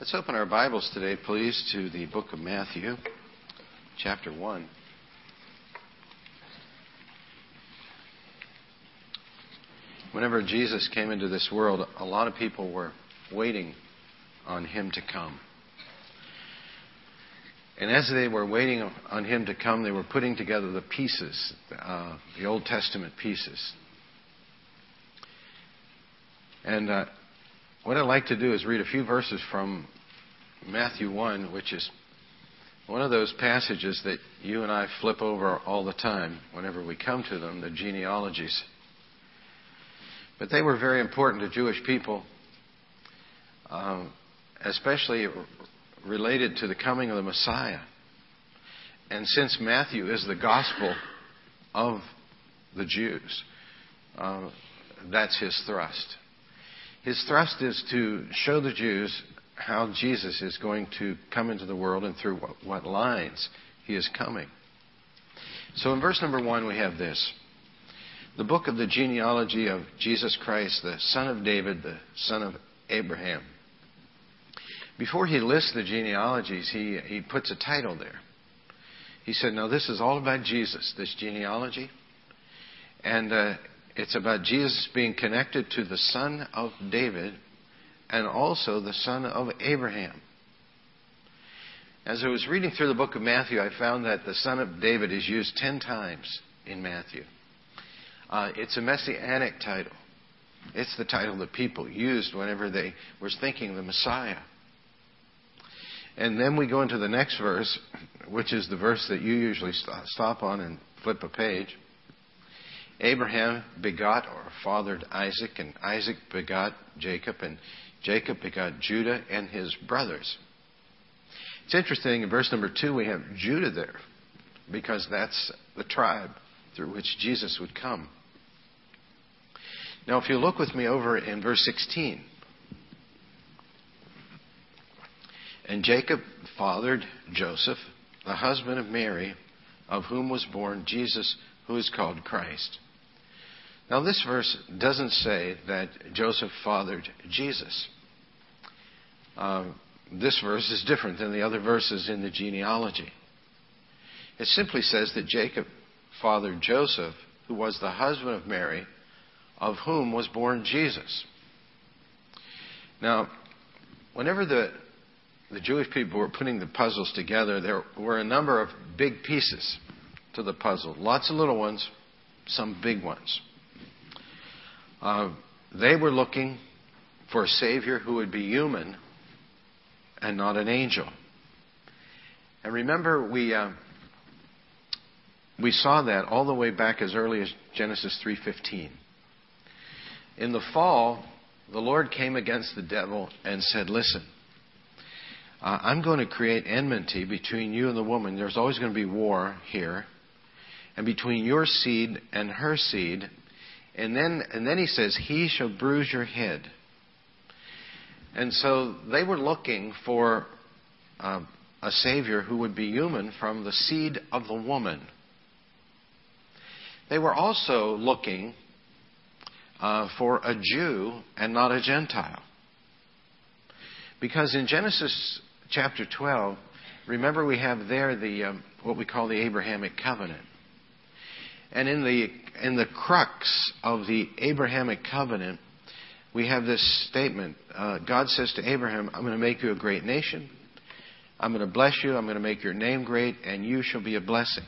Let's open our Bibles today, please, to the book of Matthew, chapter 1. Whenever Jesus came into this world, a lot of people were waiting on him to come. And as they were waiting on him to come, they were putting together the pieces, uh, the Old Testament pieces. And uh, what I'd like to do is read a few verses from Matthew 1, which is one of those passages that you and I flip over all the time whenever we come to them, the genealogies. But they were very important to Jewish people, um, especially related to the coming of the Messiah. And since Matthew is the gospel of the Jews, uh, that's his thrust. His thrust is to show the Jews how Jesus is going to come into the world and through what, what lines he is coming. So in verse number one, we have this the book of the genealogy of Jesus Christ, the son of David, the son of Abraham. Before he lists the genealogies, he, he puts a title there. He said, Now, this is all about Jesus, this genealogy. And uh, it's about Jesus being connected to the son of David and also the son of Abraham. As I was reading through the book of Matthew, I found that the son of David is used ten times in Matthew. Uh, it's a messianic title. It's the title that people used whenever they were thinking of the Messiah. And then we go into the next verse, which is the verse that you usually stop on and flip a page. Abraham begot or fathered Isaac, and Isaac begot Jacob, and Jacob begot Judah and his brothers. It's interesting, in verse number two, we have Judah there, because that's the tribe through which Jesus would come. Now, if you look with me over in verse 16, and Jacob fathered Joseph, the husband of Mary, of whom was born Jesus, who is called Christ. Now, this verse doesn't say that Joseph fathered Jesus. Uh, this verse is different than the other verses in the genealogy. It simply says that Jacob fathered Joseph, who was the husband of Mary, of whom was born Jesus. Now, whenever the, the Jewish people were putting the puzzles together, there were a number of big pieces to the puzzle. Lots of little ones, some big ones. Uh, they were looking for a Savior who would be human and not an angel. And remember, we uh, we saw that all the way back as early as Genesis 3:15. In the fall, the Lord came against the devil and said, "Listen, uh, I'm going to create enmity between you and the woman. There's always going to be war here, and between your seed and her seed, and then, and then he says, He shall bruise your head. And so they were looking for uh, a Savior who would be human from the seed of the woman. They were also looking uh, for a Jew and not a Gentile. Because in Genesis chapter 12, remember we have there the um, what we call the Abrahamic covenant. And in the, in the crux of the Abrahamic covenant, we have this statement. Uh, God says to Abraham, I'm going to make you a great nation. I'm going to bless you. I'm going to make your name great, and you shall be a blessing.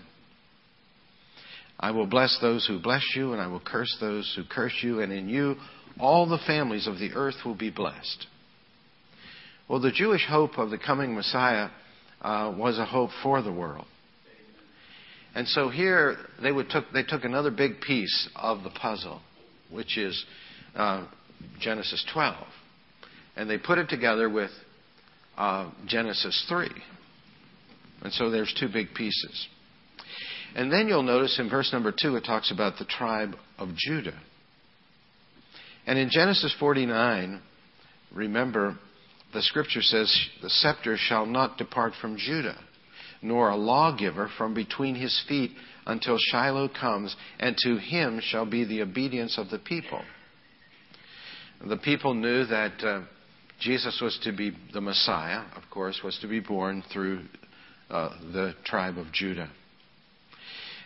I will bless those who bless you, and I will curse those who curse you, and in you all the families of the earth will be blessed. Well, the Jewish hope of the coming Messiah uh, was a hope for the world. And so here they would took they took another big piece of the puzzle, which is uh, Genesis 12, and they put it together with uh, Genesis 3. And so there's two big pieces. And then you'll notice in verse number 2 it talks about the tribe of Judah. And in Genesis 49, remember, the scripture says, The scepter shall not depart from Judah nor a lawgiver from between his feet until Shiloh comes, and to him shall be the obedience of the people. The people knew that uh, Jesus was to be the Messiah, of course, was to be born through uh, the tribe of Judah.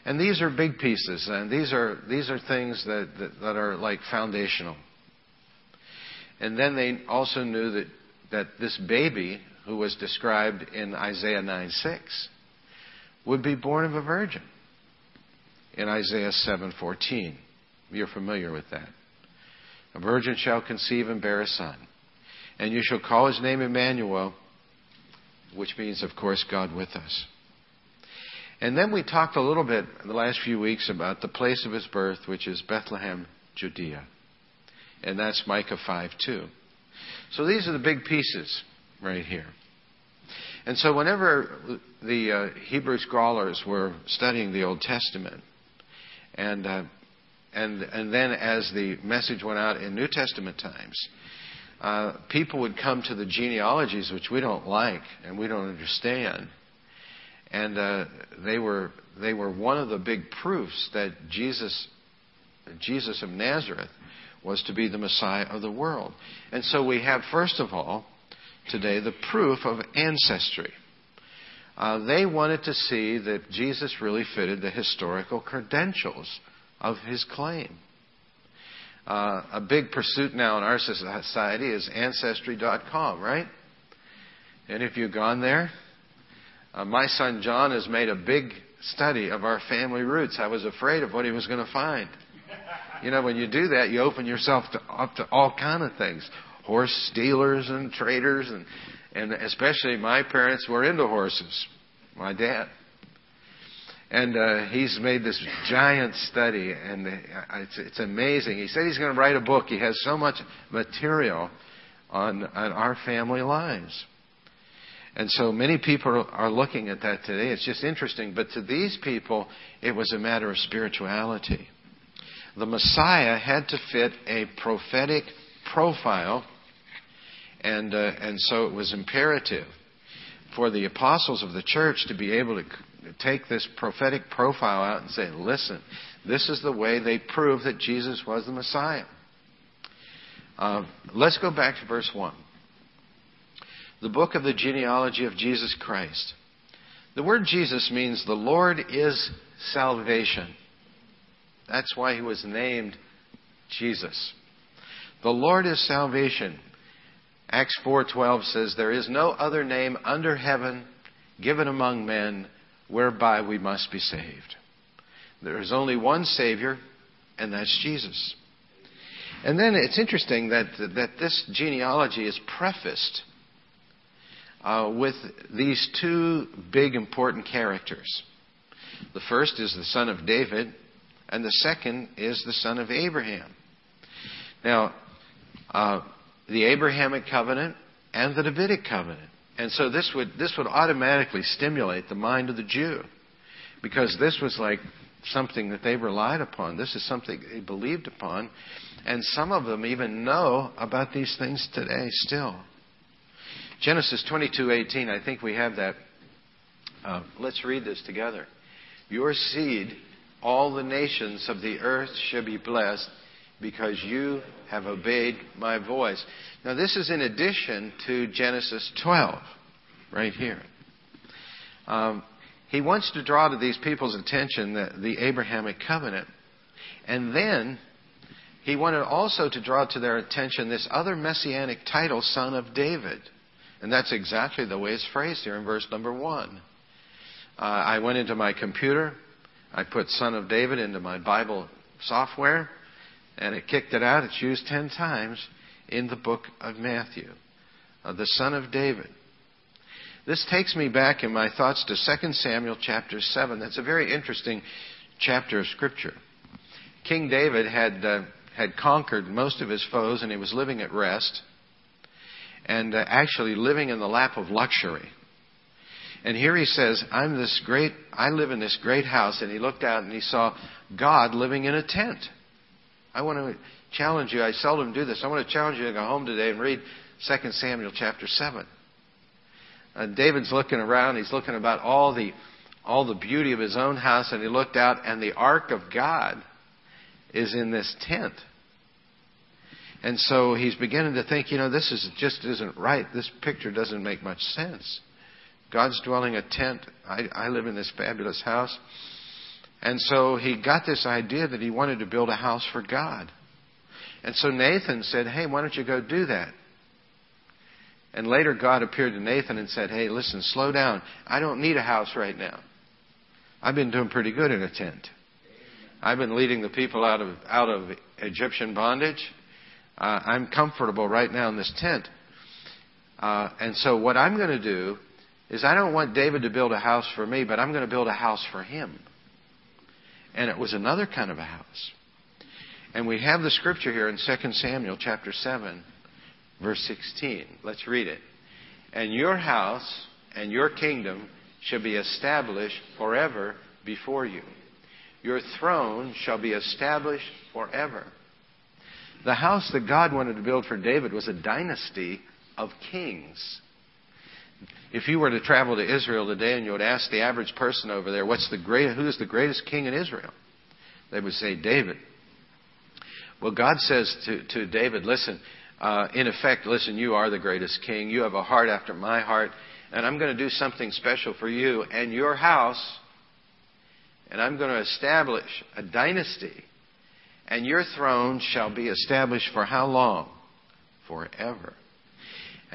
And these are big pieces, and these are these are things that, that, that are like foundational. And then they also knew that that this baby who was described in Isaiah 9 6 would be born of a virgin in Isaiah 7:14. You're familiar with that. A virgin shall conceive and bear a son, and you shall call his name Emmanuel, which means, of course, God with us. And then we talked a little bit in the last few weeks about the place of his birth, which is Bethlehem, Judea. And that's Micah 5 2. So these are the big pieces right here. And so whenever the uh, Hebrew scholars were studying the Old Testament, and uh, and and then as the message went out in New Testament times, uh, people would come to the genealogies which we don't like and we don't understand, and uh, they were they were one of the big proofs that Jesus Jesus of Nazareth was to be the Messiah of the world. And so we have first of all today the proof of ancestry. Uh, they wanted to see that Jesus really fitted the historical credentials of his claim. Uh, a big pursuit now in our society is Ancestry.com, right? And if you've gone there, uh, my son John has made a big study of our family roots. I was afraid of what he was going to find. You know, when you do that, you open yourself to, up to all kind of things horse stealers and traders, and, and especially my parents were into horses, my dad. And uh, he's made this giant study, and it's, it's amazing. He said he's going to write a book. He has so much material on, on our family lives. And so many people are looking at that today. It's just interesting. But to these people, it was a matter of spirituality. The Messiah had to fit a prophetic profile and, uh, and so it was imperative for the apostles of the church to be able to take this prophetic profile out and say, listen, this is the way they prove that Jesus was the Messiah. Uh, let's go back to verse 1. The book of the genealogy of Jesus Christ. The word Jesus means the Lord is salvation. That's why he was named Jesus. The Lord is salvation. Acts 4:12 says there is no other name under heaven given among men whereby we must be saved. There is only one savior and that's Jesus. And then it's interesting that that this genealogy is prefaced uh, with these two big important characters. The first is the son of David, and the second is the son of Abraham. Now, uh, the Abrahamic covenant and the Davidic covenant. And so this would, this would automatically stimulate the mind of the Jew because this was like something that they relied upon. This is something they believed upon. And some of them even know about these things today still. Genesis 22:18, I think we have that. Uh, let's read this together. Your seed, all the nations of the earth shall be blessed because you have obeyed my voice. Now, this is in addition to Genesis 12, right here. Um, he wants to draw to these people's attention the, the Abrahamic covenant. And then he wanted also to draw to their attention this other messianic title, Son of David. And that's exactly the way it's phrased here in verse number 1. Uh, I went into my computer, I put Son of David into my Bible software, and it kicked it out. It's used ten times in the book of Matthew. Uh, the son of David. This takes me back in my thoughts to 2 Samuel chapter 7. That's a very interesting chapter of Scripture. King David had, uh, had conquered most of his foes and he was living at rest and uh, actually living in the lap of luxury. And here he says, I'm this great, I live in this great house. And he looked out and he saw God living in a tent. I want to challenge you. I seldom do this. I want to challenge you to go home today and read 2 Samuel chapter 7. Uh, David's looking around. He's looking about all the all the beauty of his own house, and he looked out, and the ark of God is in this tent. And so he's beginning to think, you know, this is just isn't right. This picture doesn't make much sense. God's dwelling a tent. I, I live in this fabulous house. And so he got this idea that he wanted to build a house for God. And so Nathan said, Hey, why don't you go do that? And later God appeared to Nathan and said, Hey, listen, slow down. I don't need a house right now. I've been doing pretty good in a tent. I've been leading the people out of, out of Egyptian bondage. Uh, I'm comfortable right now in this tent. Uh, and so what I'm going to do is I don't want David to build a house for me, but I'm going to build a house for him. And it was another kind of a house. And we have the scripture here in 2 Samuel chapter 7, verse 16. Let's read it. And your house and your kingdom shall be established forever before you. Your throne shall be established forever. The house that God wanted to build for David was a dynasty of kings. If you were to travel to Israel today and you would ask the average person over there, what's the great, who is the greatest king in Israel? They would say David. Well, God says to, to David, listen, uh, in effect, listen, you are the greatest king. You have a heart after my heart, and I'm going to do something special for you and your house, and I'm going to establish a dynasty, and your throne shall be established for how long? Forever.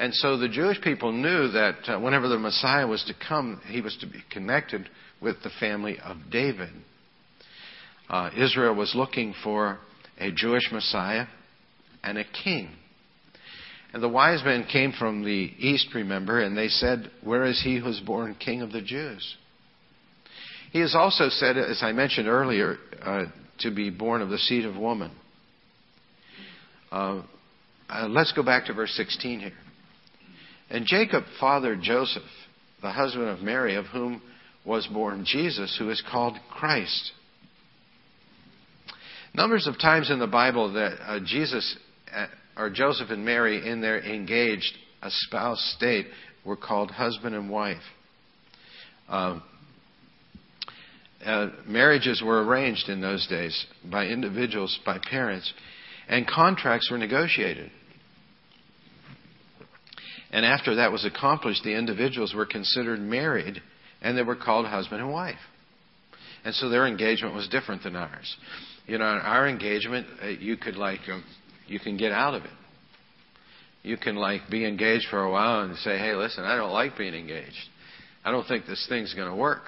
And so the Jewish people knew that uh, whenever the Messiah was to come, he was to be connected with the family of David. Uh, Israel was looking for a Jewish Messiah and a king. And the wise men came from the east, remember, and they said, Where is he who's born king of the Jews? He is also said, as I mentioned earlier, uh, to be born of the seed of woman. Uh, uh, let's go back to verse 16 here. And Jacob fathered Joseph, the husband of Mary, of whom was born Jesus, who is called Christ. Numbers of times in the Bible that uh, Jesus uh, or Joseph and Mary, in their engaged, espoused state, were called husband and wife. Um, uh, marriages were arranged in those days by individuals, by parents, and contracts were negotiated. And after that was accomplished, the individuals were considered married and they were called husband and wife. And so their engagement was different than ours. You know, our engagement, uh, you could like, um, you can get out of it. You can like be engaged for a while and say, hey, listen, I don't like being engaged. I don't think this thing's going to work.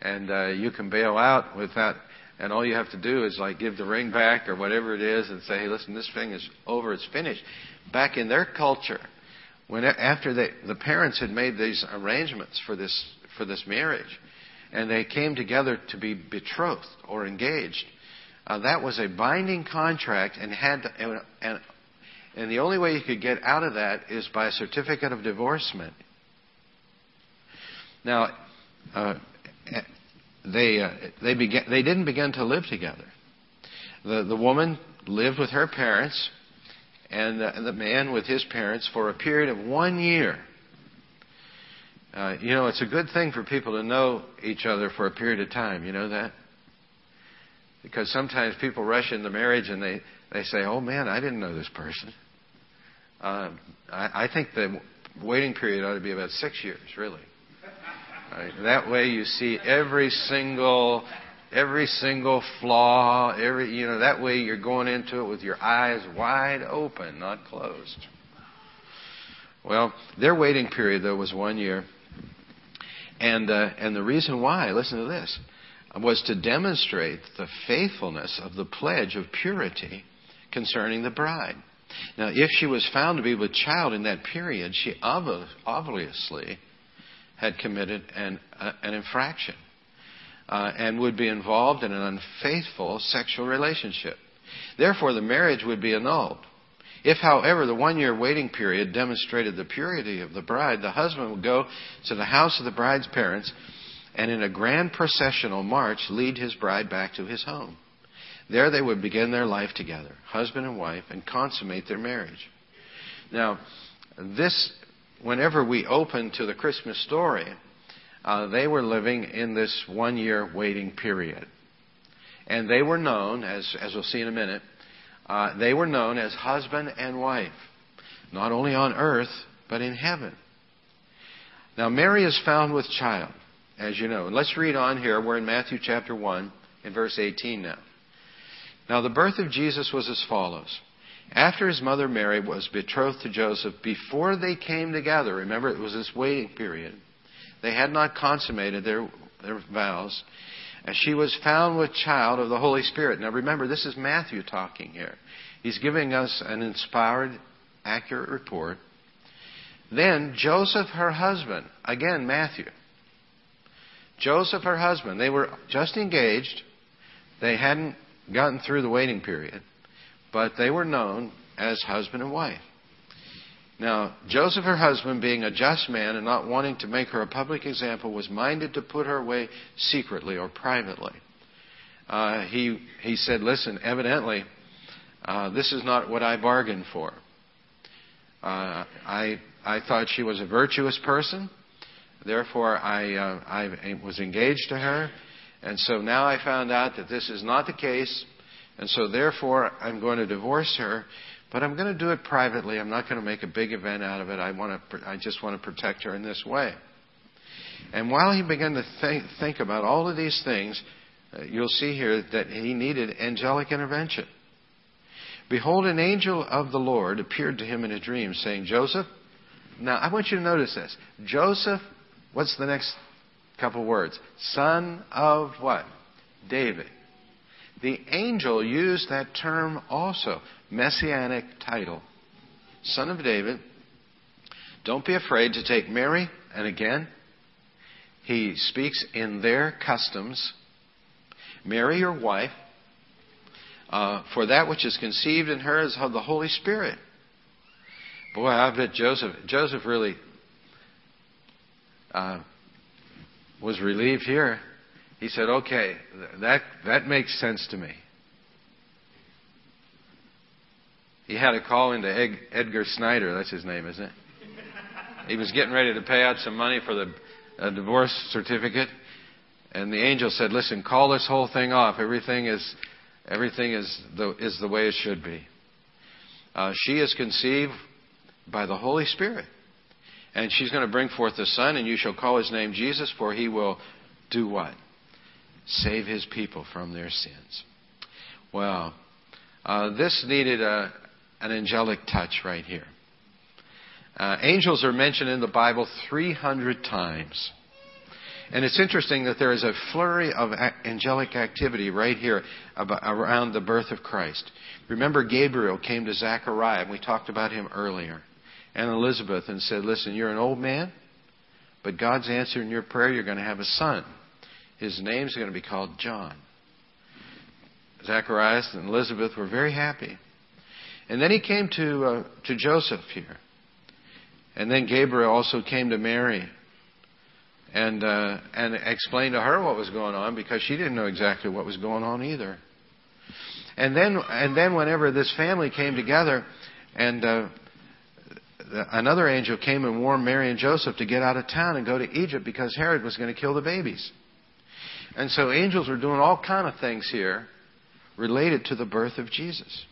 And uh, you can bail out with that. And all you have to do is like give the ring back or whatever it is and say, hey, listen, this thing is over. It's finished. Back in their culture, when after they, the parents had made these arrangements for this for this marriage, and they came together to be betrothed or engaged, uh, that was a binding contract, and had to, and, and and the only way you could get out of that is by a certificate of divorcement. Now, uh, they uh, they began they didn't begin to live together. The the woman lived with her parents and the, the man with his parents for a period of one year. Uh, you know, it's a good thing for people to know each other for a period of time. You know that? Because sometimes people rush into marriage and they, they say, oh man, I didn't know this person. Uh, I, I think the waiting period ought to be about six years, really. Right? That way you see every single every single flaw, every you know that way you're going into it with your eyes wide open, not closed. Well, their waiting period though was one year, and uh, and the reason why, listen to this, was to demonstrate the faithfulness of the pledge of purity concerning the bride. Now, if she was found to be with child in that period, she obviously had committed an, uh, an infraction uh, and would be involved in an unfaithful sexual relationship. Therefore, the marriage would be annulled. If, however, the one year waiting period demonstrated the purity of the bride, the husband would go to the house of the bride's parents and in a grand processional march lead his bride back to his home. There they would begin their life together, husband and wife, and consummate their marriage. Now, this, whenever we open to the Christmas story, uh, they were living in this one year waiting period. And they were known, as, as we'll see in a minute, Uh, they were known as husband and wife, not only on earth, but in heaven. Now, Mary is found with child, as you know. And let's read on here. We're in Matthew chapter 1, in verse 18 now. Now, the birth of Jesus was as follows. After his mother Mary was betrothed to Joseph, before they came together, remember it was this waiting period, they had not consummated their, their vows, and she was found with child of the Holy Spirit. Now remember, this is Matthew talking here. He's giving us an inspired, accurate report. Then Joseph, her husband, again Matthew. Joseph, her husband, they were just engaged. They hadn't gotten through the waiting period, but they were known as husband and wife. Now, Joseph, her husband, being a just man and not wanting to make her a public example, was minded to put her away secretly or privately. Uh, he, he said, Listen, evidently, uh, this is not what I bargained for. Uh, I, I thought she was a virtuous person. Therefore, I, uh, I was engaged to her. And so now I found out that this is not the case. And so therefore, I'm going to divorce her. But I'm going to do it privately. I'm not going to make a big event out of it. I, want to, I just want to protect her in this way. And while he began to think, think about all of these things, uh, you'll see here that he needed angelic intervention. Behold, an angel of the Lord appeared to him in a dream, saying, Joseph, now I want you to notice this. Joseph, what's the next couple words? Son of what? David. The angel used that term also messianic title. Son of David, don't be afraid to take Mary, and again, he speaks in their customs. Mary, your wife, uh, for that which is conceived in her is of the Holy Spirit. Boy, I bet Joseph, Joseph really uh, was relieved here. He said, "Okay, that that makes sense to me." He had a call into Ed, Edgar Snyder. That's his name, isn't it? He was getting ready to pay out some money for the divorce certificate, and the angel said, "Listen, call this whole thing off. Everything is everything is the is the way it should be." Uh, she is conceived by the Holy Spirit, and she's going to bring forth a son, and you shall call his name Jesus, for he will do what? Save his people from their sins. Well, uh, this needed a, an angelic touch right here. Uh, angels are mentioned in the Bible 300 times. And it's interesting that there is a flurry of angelic activity right here around the birth of Christ. Remember, Gabriel came to Zechariah, and we talked about him earlier, and Elizabeth, and said, Listen, you're an old man, but God's answering your prayer. You're going to have a son. His name's going to be called John. Zacharias and Elizabeth were very happy. And then he came to, uh, to Joseph here. And then Gabriel also came to Mary and, uh, and explained to her what was going on because she didn't know exactly what was going on either. And then, and then whenever this family came together and uh, another angel came and warned Mary and Joseph to get out of town and go to Egypt because Herod was going to kill the babies. And so angels were doing all kind of things here related to the birth of Jesus.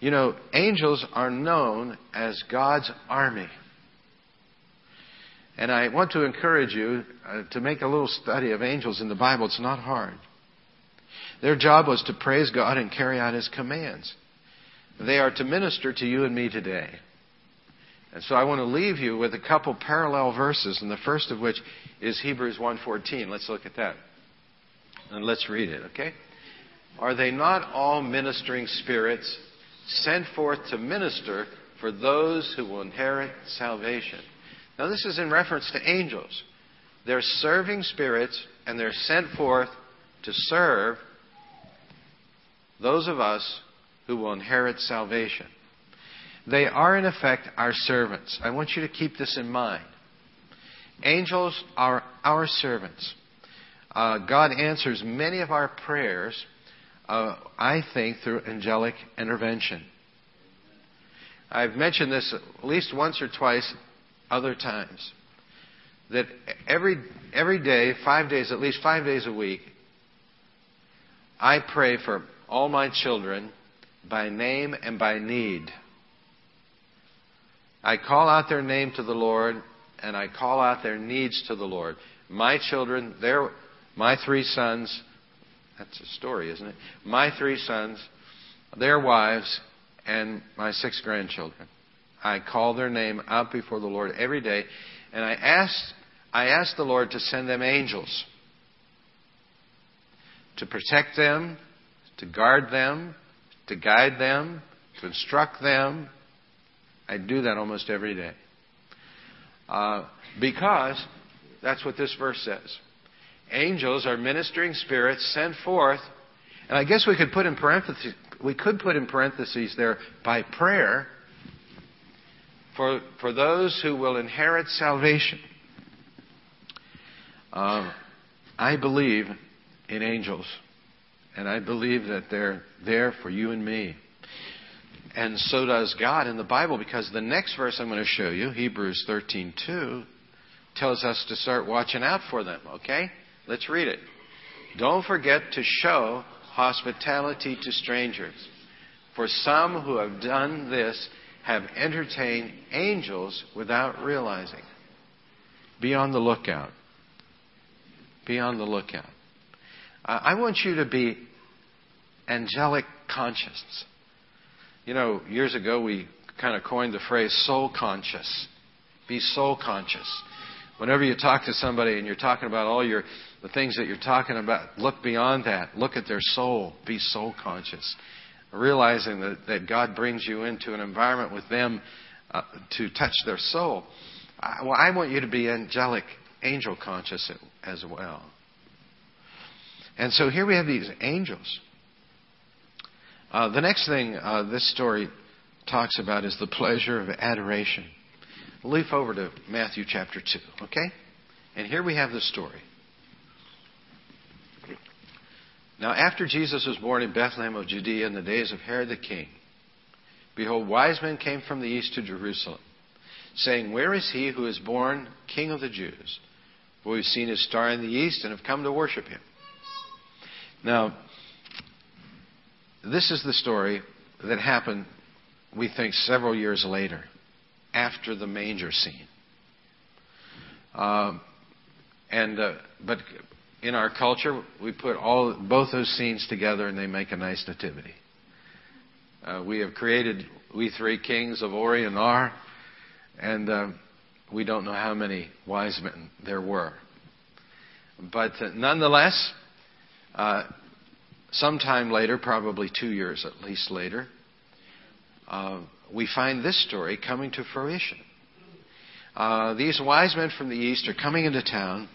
You know, angels are known as God's army. And I want to encourage you uh, to make a little study of angels in the Bible. It's not hard. Their job was to praise God and carry out His commands. They are to minister to you and me today. And so I want to leave you with a couple parallel verses, and the first of which is Hebrews 1:14. Let's look at that. And let's read it, okay? Are they not all ministering spirits sent forth to minister for those who will inherit salvation. Now, this is in reference to angels. They're serving spirits, and they're sent forth to serve those of us who will inherit salvation. They are, in effect, our servants. I want you to keep this in mind. Angels are our servants. Uh, God answers many of our prayers uh, I think, through angelic intervention. I've mentioned this at least once or twice other times. That every, every day, five days, at least five days a week, I pray for all my children by name and by need. I call out their name to the Lord, and I call out their needs to the Lord. My children, their, my three sons, that's a story, isn't it? My three sons, their wives, and my six grandchildren. I call their name out before the Lord every day, and I ask, I ask the Lord to send them angels to protect them, to guard them, to guide them, to instruct them. I do that almost every day. Uh, because that's what this verse says. Angels are ministering spirits sent forth, and I guess we could put in parentheses, we could put in parentheses there by prayer for, for those who will inherit salvation. Uh, I believe in angels. And I believe that they're there for you and me. And so does God in the Bible because the next verse I'm going to show you, Hebrews 13:2, tells us to start watching out for them, okay? Let's read it. Don't forget to show hospitality to strangers. For some who have done this have entertained angels without realizing. Be on the lookout. Be on the lookout. I want you to be angelic conscious. You know, years ago we kind of coined the phrase soul conscious. Be soul conscious. Whenever you talk to somebody and you're talking about all your the things that you're talking about, look beyond that. Look at their soul. Be soul conscious. Realizing that, that God brings you into an environment with them uh, to touch their soul. I, well, I want you to be angelic, angel conscious as well. And so here we have these angels. Uh, the next thing uh, this story talks about is the pleasure of adoration. Leaf over to Matthew chapter 2, okay? And here we have the story. Now, after Jesus was born in Bethlehem of Judea in the days of Herod the king, behold, wise men came from the east to Jerusalem, saying, Where is he who is born king of the Jews? For we've seen his star in the east and have come to worship him. Now, this is the story that happened, we think, several years later, after the manger scene. Um, and uh, but in our culture, we put all both those scenes together, and they make a nice nativity. Uh, we have created we three kings of Orient Are, and uh, we don't know how many wise men there were. But uh, nonetheless, uh, sometime later, probably two years at least later, uh, we find this story coming to fruition. Uh, these wise men from the east are coming into town,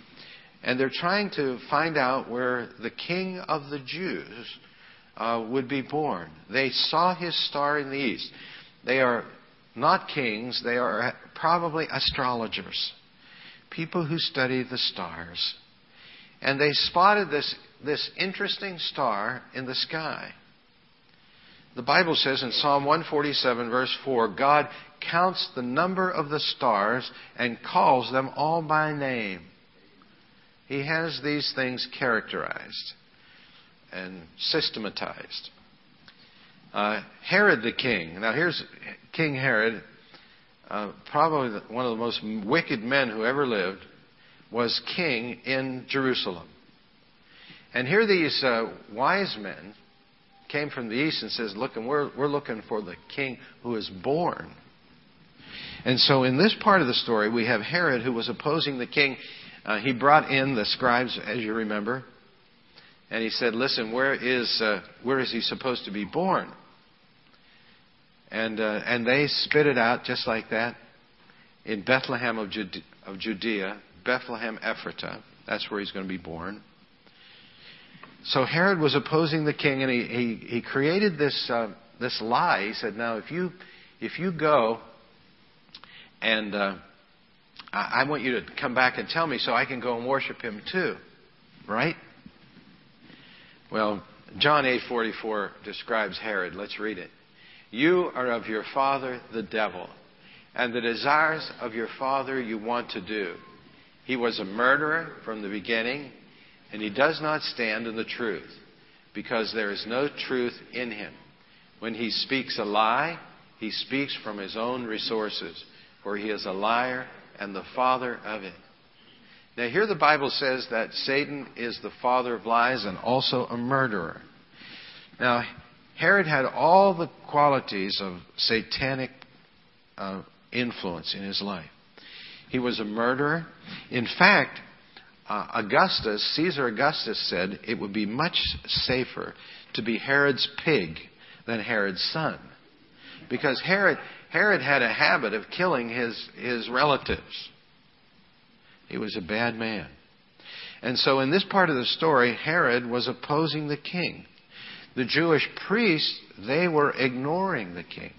and they're trying to find out where the king of the Jews uh, would be born. They saw his star in the east. They are not kings, they are probably astrologers, people who study the stars. And they spotted this this interesting star in the sky. The Bible says in Psalm 147, verse 4, God counts the number of the stars and calls them all by name. He has these things characterized and systematized. Uh, Herod the king. Now, here's King Herod, uh, probably one of the most wicked men who ever lived, was king in Jerusalem. And here these uh, wise men came from the east and says, look, and we're, we're looking for the king who is born. And so in this part of the story, we have Herod who was opposing the king. Uh, he brought in the scribes, as you remember, and he said, listen, where is, uh, where is he supposed to be born? And, uh, and they spit it out just like that in Bethlehem of, Jude- of Judea, Bethlehem Ephratah. That's where he's going to be born. So Herod was opposing the king, and he, he, he created this, uh, this lie. He said, Now, if you, if you go and uh, I, I want you to come back and tell me so I can go and worship him too. Right? Well, John 8:44 describes Herod. Let's read it. You are of your father the devil, and the desires of your father you want to do. He was a murderer from the beginning and he does not stand in the truth, because there is no truth in him. When he speaks a lie, he speaks from his own resources, for he is a liar and the father of it. Now, here the Bible says that Satan is the father of lies and also a murderer. Now, Herod had all the qualities of satanic uh, influence in his life. He was a murderer. In fact, uh, Augustus, Caesar Augustus said it would be much safer to be Herod's pig than Herod's son. Because Herod, Herod had a habit of killing his, his relatives. He was a bad man. And so in this part of the story, Herod was opposing the king. The Jewish priests, they were ignoring the king.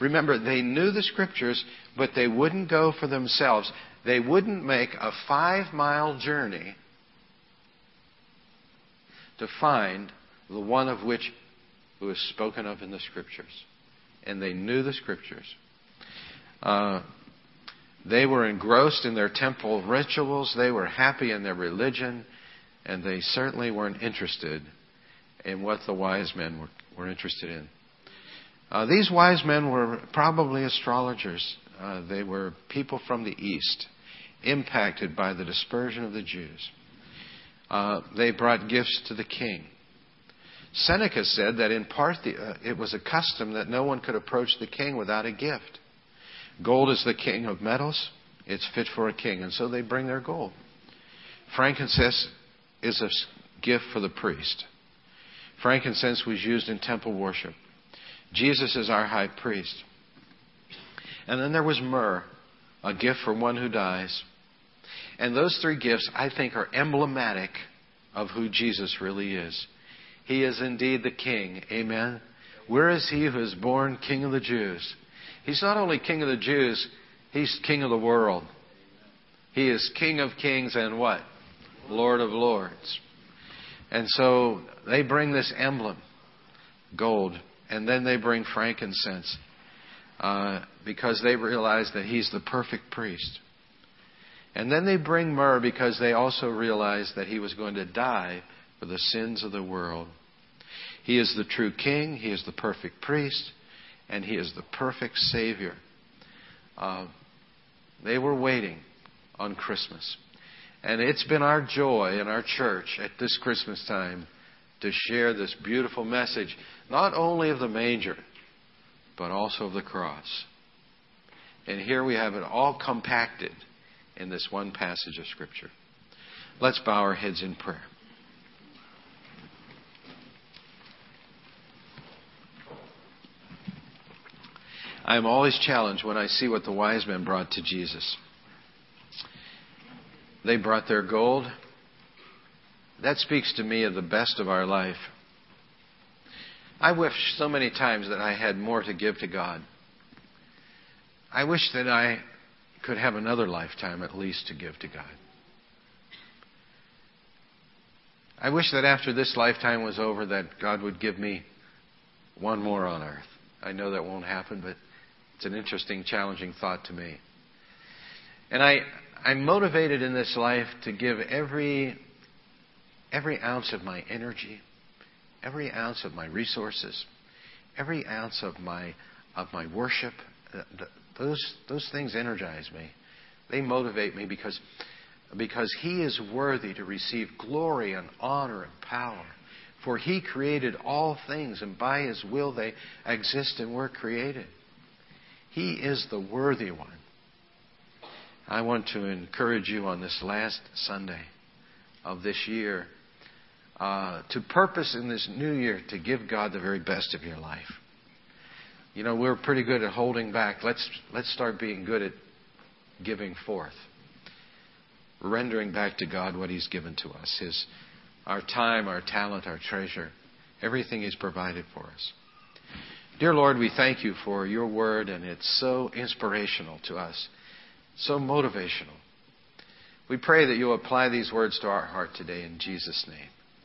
Remember, they knew the scriptures, but they wouldn't go for themselves. They wouldn't make a five mile journey to find the one of which was spoken of in the scriptures. And they knew the scriptures. Uh, they were engrossed in their temple rituals. They were happy in their religion. And they certainly weren't interested in what the wise men were, were interested in. Uh, these wise men were probably astrologers. Uh, they were people from the East, impacted by the dispersion of the Jews. Uh, they brought gifts to the king. Seneca said that in part the, uh, it was a custom that no one could approach the king without a gift. Gold is the king of metals. It's fit for a king. And so they bring their gold. Frankincense is a gift for the priest. Frankincense was used in temple worship. Jesus is our high priest. And then there was myrrh, a gift for one who dies. And those three gifts, I think, are emblematic of who Jesus really is. He is indeed the King. Amen. Where is he who is born King of the Jews? He's not only King of the Jews, he's King of the world. He is King of kings and what? Lord of lords. And so they bring this emblem, gold, and then they bring frankincense uh, because they realize that he's the perfect priest. And then they bring myrrh because they also realize that he was going to die for the sins of the world. He is the true king, he is the perfect priest, and he is the perfect Savior. Uh, they were waiting on Christmas. And it's been our joy in our church at this Christmas time to share this beautiful message, not only of the manger, but also of the cross. And here we have it all compacted in this one passage of Scripture. Let's bow our heads in prayer. I am always challenged when I see what the wise men brought to Jesus. They brought their gold, that speaks to me of the best of our life. I wish so many times that I had more to give to God. I wish that I could have another lifetime at least to give to God. I wish that after this lifetime was over that God would give me one more on earth. I know that won't happen, but it's an interesting, challenging thought to me. And I, I'm motivated in this life to give every every ounce of my energy, every ounce of my resources, every ounce of my of my worship. Those those things energize me. They motivate me because because he is worthy to receive glory and honor and power. For he created all things, and by his will they exist and were created. He is the worthy one. I want to encourage you on this last Sunday of this year uh, to purpose in this new year to give God the very best of your life. You know, we're pretty good at holding back. Let's, let's start being good at giving forth, rendering back to God what He's given to us His, our time, our talent, our treasure, everything He's provided for us. Dear Lord, we thank you for your word, and it's so inspirational to us, so motivational. We pray that you'll apply these words to our heart today in Jesus' name.